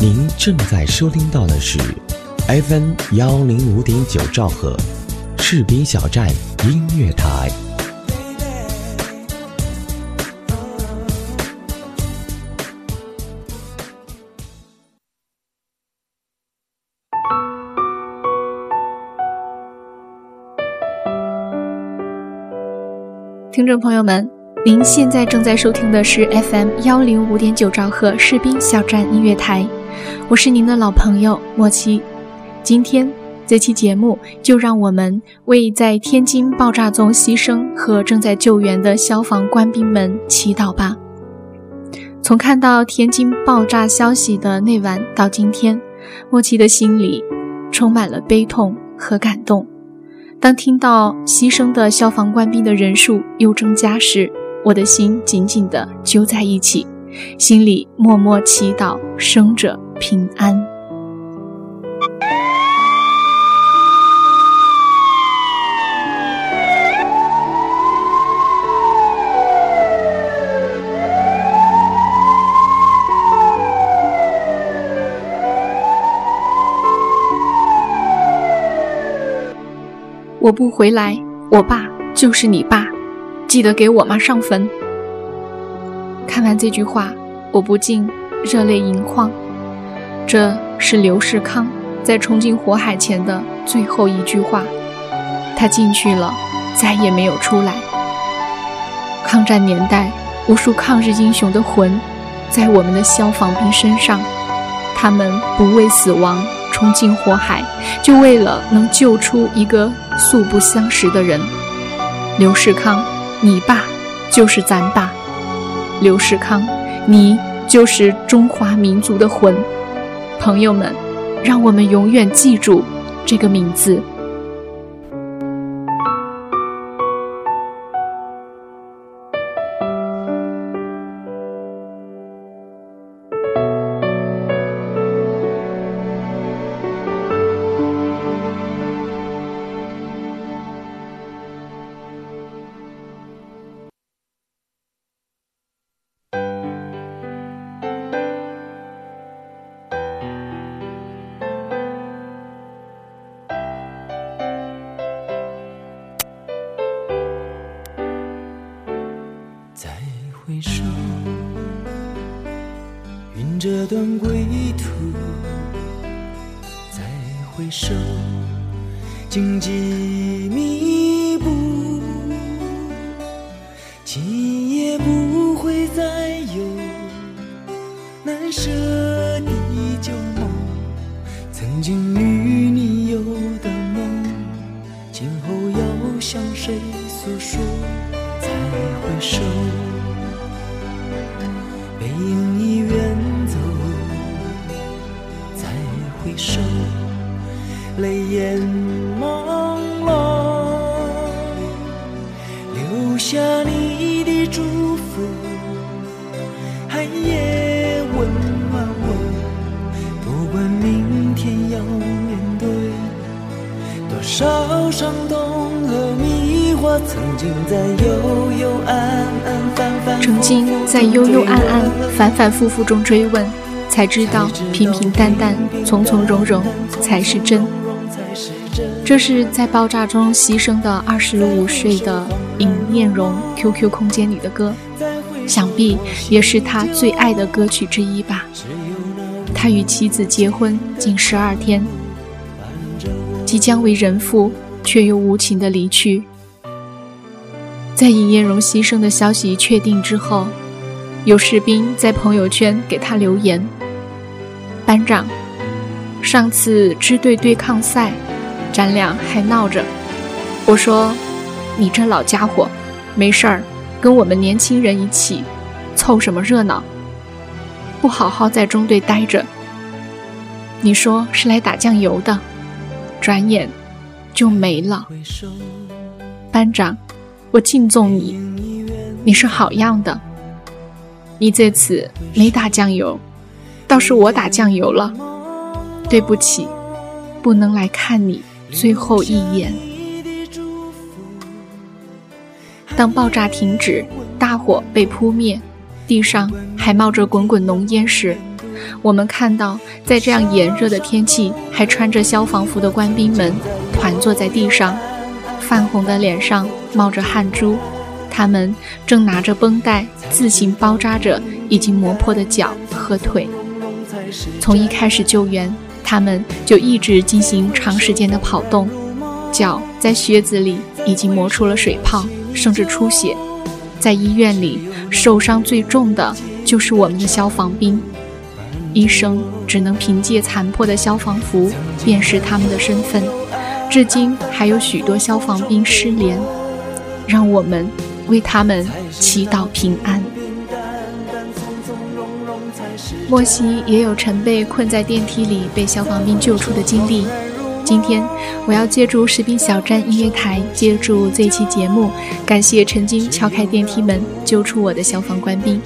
您正在收听到的是 FM 幺零五点九兆赫，士兵小站音乐台。听众朋友们，您现在正在收听的是 FM 幺零五点九兆赫士兵小站音乐台，我是您的老朋友莫七。今天这期节目，就让我们为在天津爆炸中牺牲和正在救援的消防官兵们祈祷吧。从看到天津爆炸消息的那晚到今天，莫七的心里充满了悲痛和感动。当听到牺牲的消防官兵的人数又增加时，我的心紧紧地揪在一起，心里默默祈祷生者平安。我不回来，我爸就是你爸，记得给我妈上坟。看完这句话，我不禁热泪盈眶。这是刘世康在冲进火海前的最后一句话，他进去了，再也没有出来。抗战年代，无数抗日英雄的魂在我们的消防兵身上，他们不畏死亡。冲进火海，就为了能救出一个素不相识的人。刘世康，你爸就是咱爸。刘世康，你就是中华民族的魂。朋友们，让我们永远记住这个名字。段归途；再回首，荆棘密布，今夜不会再有难舍的旧梦，曾经与你有的梦，今后要向谁诉说？再回首。眼朦胧，留下你的祝福，寒夜温暖我。不管明天要面对多少伤痛和迷惑，曾经在幽幽暗暗反反曾经在悠悠暗暗、反反复复中追问，才知道平平淡淡、从从容容才是真。这是在爆炸中牺牲的二十五岁的尹念荣 QQ 空间里的歌，想必也是他最爱的歌曲之一吧。他与妻子结婚仅十二天，即将为人父，却又无情的离去。在尹艳荣牺牲的消息确定之后，有士兵在朋友圈给他留言：“班长，上次支队对抗赛，咱俩还闹着。我说，你这老家伙，没事儿跟我们年轻人一起，凑什么热闹？不好好在中队待着，你说是来打酱油的，转眼就没了。班长。”我敬重你，你是好样的。你这次没打酱油，倒是我打酱油了。对不起，不能来看你最后一眼。当爆炸停止，大火被扑灭，地上还冒着滚滚浓烟时，我们看到，在这样炎热的天气，还穿着消防服的官兵们团坐在地上，泛红的脸上冒着汗珠，他们正拿着绷带自行包扎着已经磨破的脚和腿。从一开始救援，他们就一直进行长时间的跑动，脚在靴子里已经磨出了水泡，甚至出血。在医院里，受伤最重的就是我们的消防兵。医生只能凭借残破的消防服辨识他们的身份，至今还有许多消防兵失联，让我们为他们祈祷平安。莫西也有曾被困在电梯里被消防兵救出的经历。今天，我要借助士兵小站音乐台，借助这期节目，感谢曾经敲开电梯门救出我的消防官兵。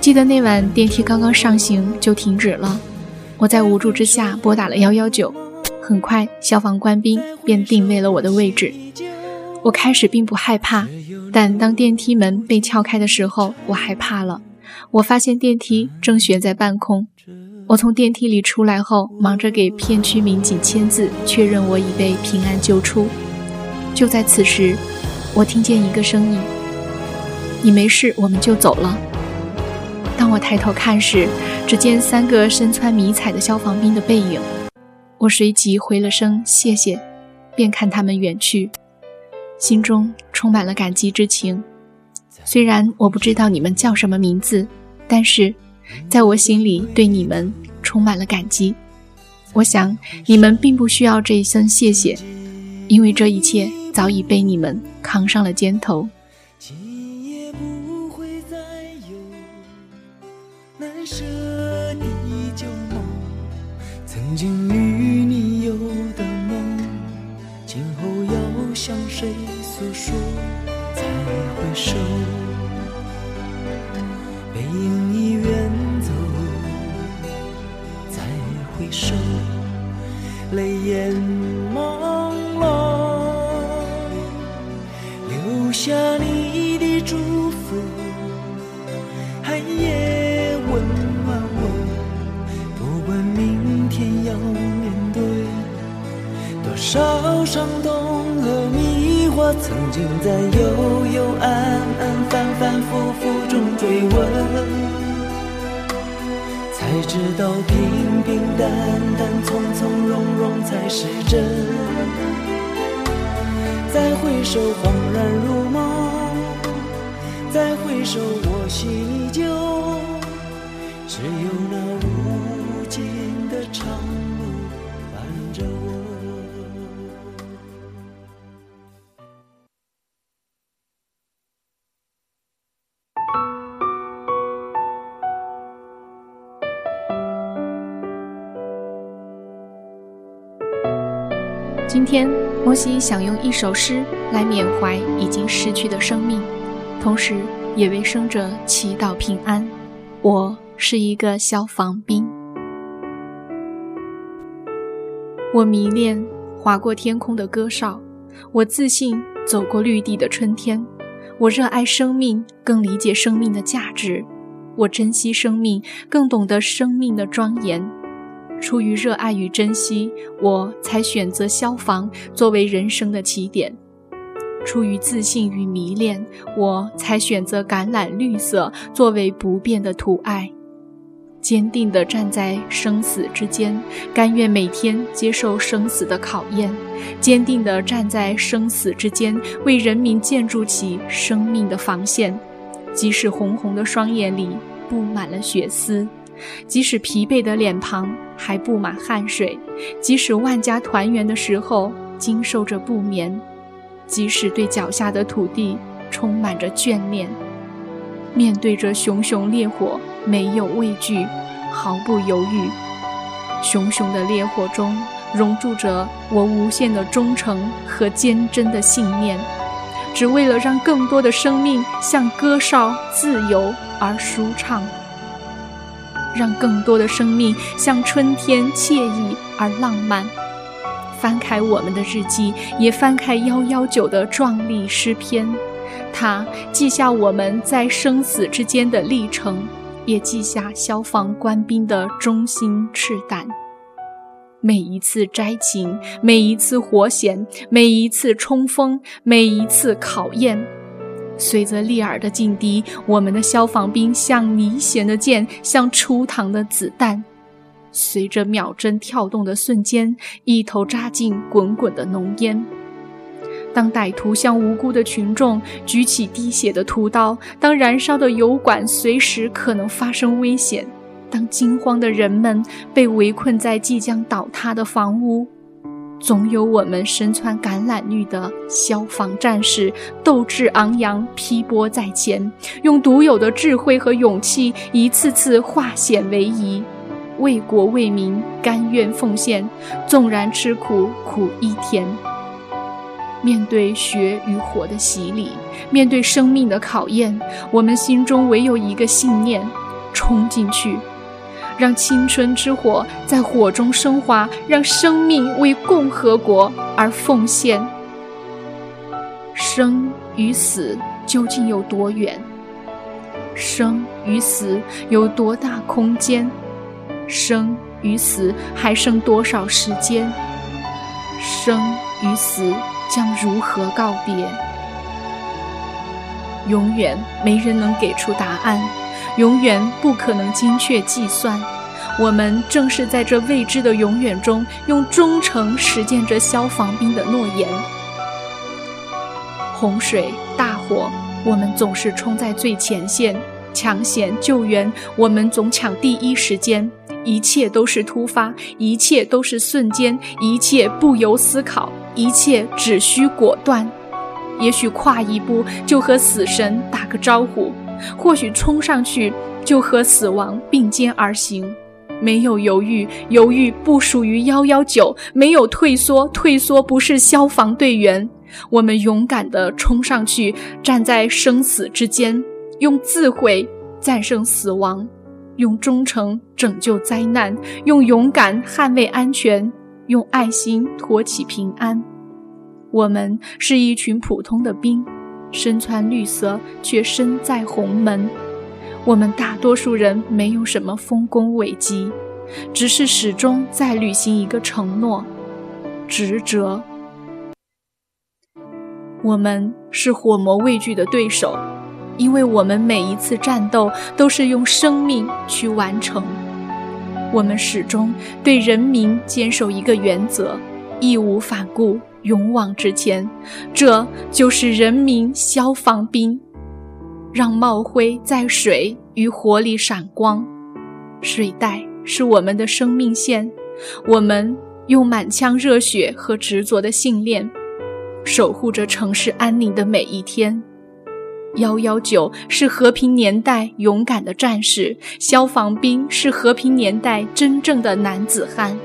记得那晚电梯刚刚上行就停止了，我在无助之下拨打了幺幺九，很快消防官兵便定位了我的位置。我开始并不害怕，但当电梯门被撬开的时候，我害怕了。我发现电梯正悬在半空。我从电梯里出来后，忙着给片区民警签字，确认我已被平安救出。就在此时，我听见一个声音：“你没事，我们就走了。”当我抬头看时，只见三个身穿迷彩的消防兵的背影。我随即回了声谢谢，便看他们远去，心中充满了感激之情。虽然我不知道你们叫什么名字，但是在我心里对你们充满了感激。我想你们并不需要这一声谢谢，因为这一切早已被你们扛上了肩头。曾经与你有的梦，今后要向谁诉说？再回首，背影已远走。再回首，泪眼朦胧，留下你的祝福，寒夜温暖我。不管明天要面对多少伤痛和迷我，曾经在幽幽暗暗、反反复复中追问，才知道平平淡淡、从从容容才是真。再回首，恍然如梦；再回首，我心依旧，只有天，摩西想用一首诗来缅怀已经逝去的生命，同时也为生者祈祷平安。我是一个消防兵，我迷恋划过天空的歌哨，我自信走过绿地的春天，我热爱生命，更理解生命的价值，我珍惜生命，更懂得生命的庄严。出于热爱与珍惜，我才选择消防作为人生的起点；出于自信与迷恋，我才选择橄榄绿色作为不变的图案。坚定地站在生死之间，甘愿每天接受生死的考验；坚定地站在生死之间，为人民建筑起生命的防线。即使红红的双眼里布满了血丝。即使疲惫的脸庞还布满汗水，即使万家团圆的时候经受着不眠，即使对脚下的土地充满着眷恋，面对着熊熊烈火没有畏惧，毫不犹豫。熊熊的烈火中熔铸着我无限的忠诚和坚贞的信念，只为了让更多的生命像歌哨自由而舒畅。让更多的生命像春天惬意而浪漫。翻开我们的日记，也翻开幺幺九的壮丽诗篇，它记下我们在生死之间的历程，也记下消防官兵的忠心赤胆。每一次摘情，每一次火险，每一次冲锋，每一次考验，随着利尔的劲敌，我们的消防兵像离弦的箭，像出膛的子弹，随着秒针跳动的瞬间，一头扎进滚滚的浓烟。当歹徒向无辜的群众举起滴血的屠刀，当燃烧的油管随时可能发生危险，当惊慌的人们被围困在即将倒塌的房屋，总有我们身穿橄榄绿的消防战士，斗志昂扬，劈波在前，用独有的智慧和勇气，一次次化险为夷，为国为民，甘愿奉献，纵然吃苦，苦亦甜。面对血与火的洗礼，面对生命的考验，我们心中唯有一个信念：冲进去，让青春之火在火中升华，让生命为共和国而奉献。生与死究竟有多远？生与死有多大空间？生与死还剩多少时间？生与死。将如何告别？永远没人能给出答案，永远不可能精确计算。我们正是在这未知的永远中，用忠诚实践着消防兵的诺言。洪水、大火，我们总是冲在最前线，抢险救援，我们总抢第一时间。一切都是突发，一切都是瞬间，一切不由思考。一切只需果断，也许跨一步就和死神打个招呼，或许冲上去就和死亡并肩而行。没有犹豫，犹豫不属于幺幺九；没有退缩，退缩不是消防队员。我们勇敢地冲上去，站在生死之间，用智慧战胜死亡，用忠诚拯救灾难，用勇敢捍卫安全。用爱心托起平安。我们是一群普通的兵，身穿绿色，却身在红门。我们大多数人没有什么丰功伟绩，只是始终在履行一个承诺——职责。我们是火魔畏惧的对手，因为我们每一次战斗都是用生命去完成。我们始终对人民坚守一个原则：义无反顾，勇往直前。这就是人民消防兵，让帽徽在水与火里闪光。水带是我们的生命线，我们用满腔热血和执着的信念，守护着城市安宁的每一天。幺幺九是和平年代勇敢的战士，消防兵是和平年代真正的男子汉。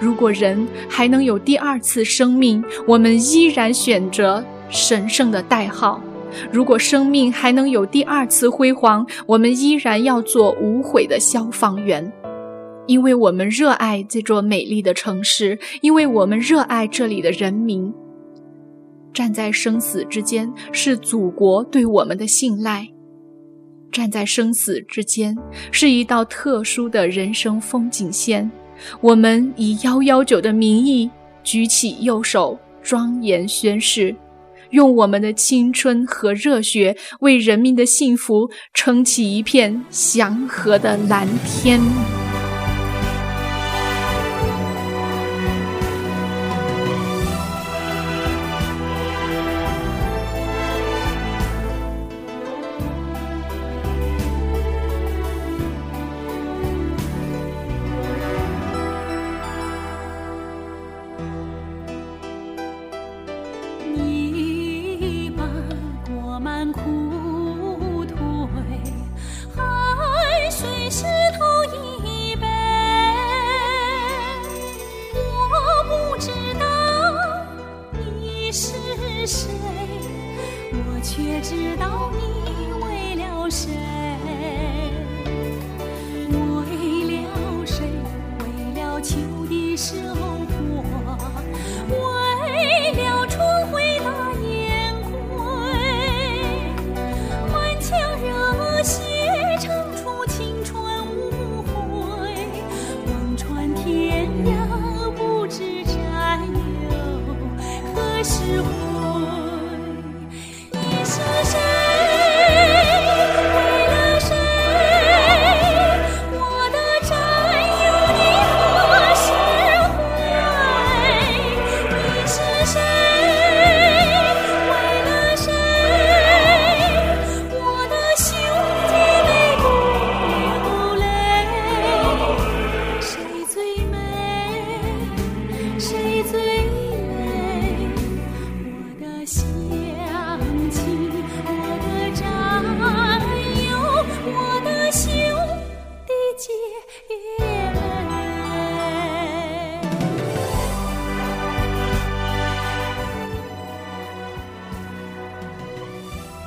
如果人还能有第二次生命，我们依然选择神圣的代号；如果生命还能有第二次辉煌，我们依然要做无悔的消防员，因为我们热爱这座美丽的城市，因为我们热爱这里的人民。站在生死之间，是祖国对我们的信赖；站在生死之间，是一道特殊的人生风景线。我们以幺幺九的名义举起右手，庄严宣誓，用我们的青春和热血，为人民的幸福撑起一片祥和的蓝天。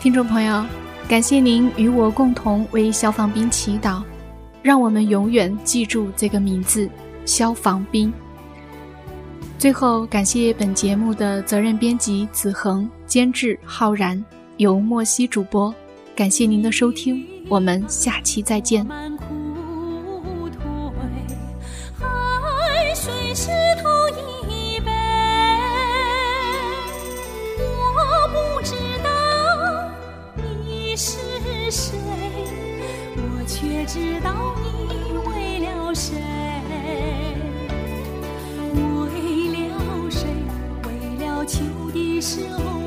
听众朋友，感谢您与我共同为消防兵祈祷，让我们永远记住这个名字——消防兵。最后，感谢本节目的责任编辑子恒，监制浩然，由莫西主播。感谢您的收听，我们下期再见。却知道你为了谁，为了谁，为了秋的收。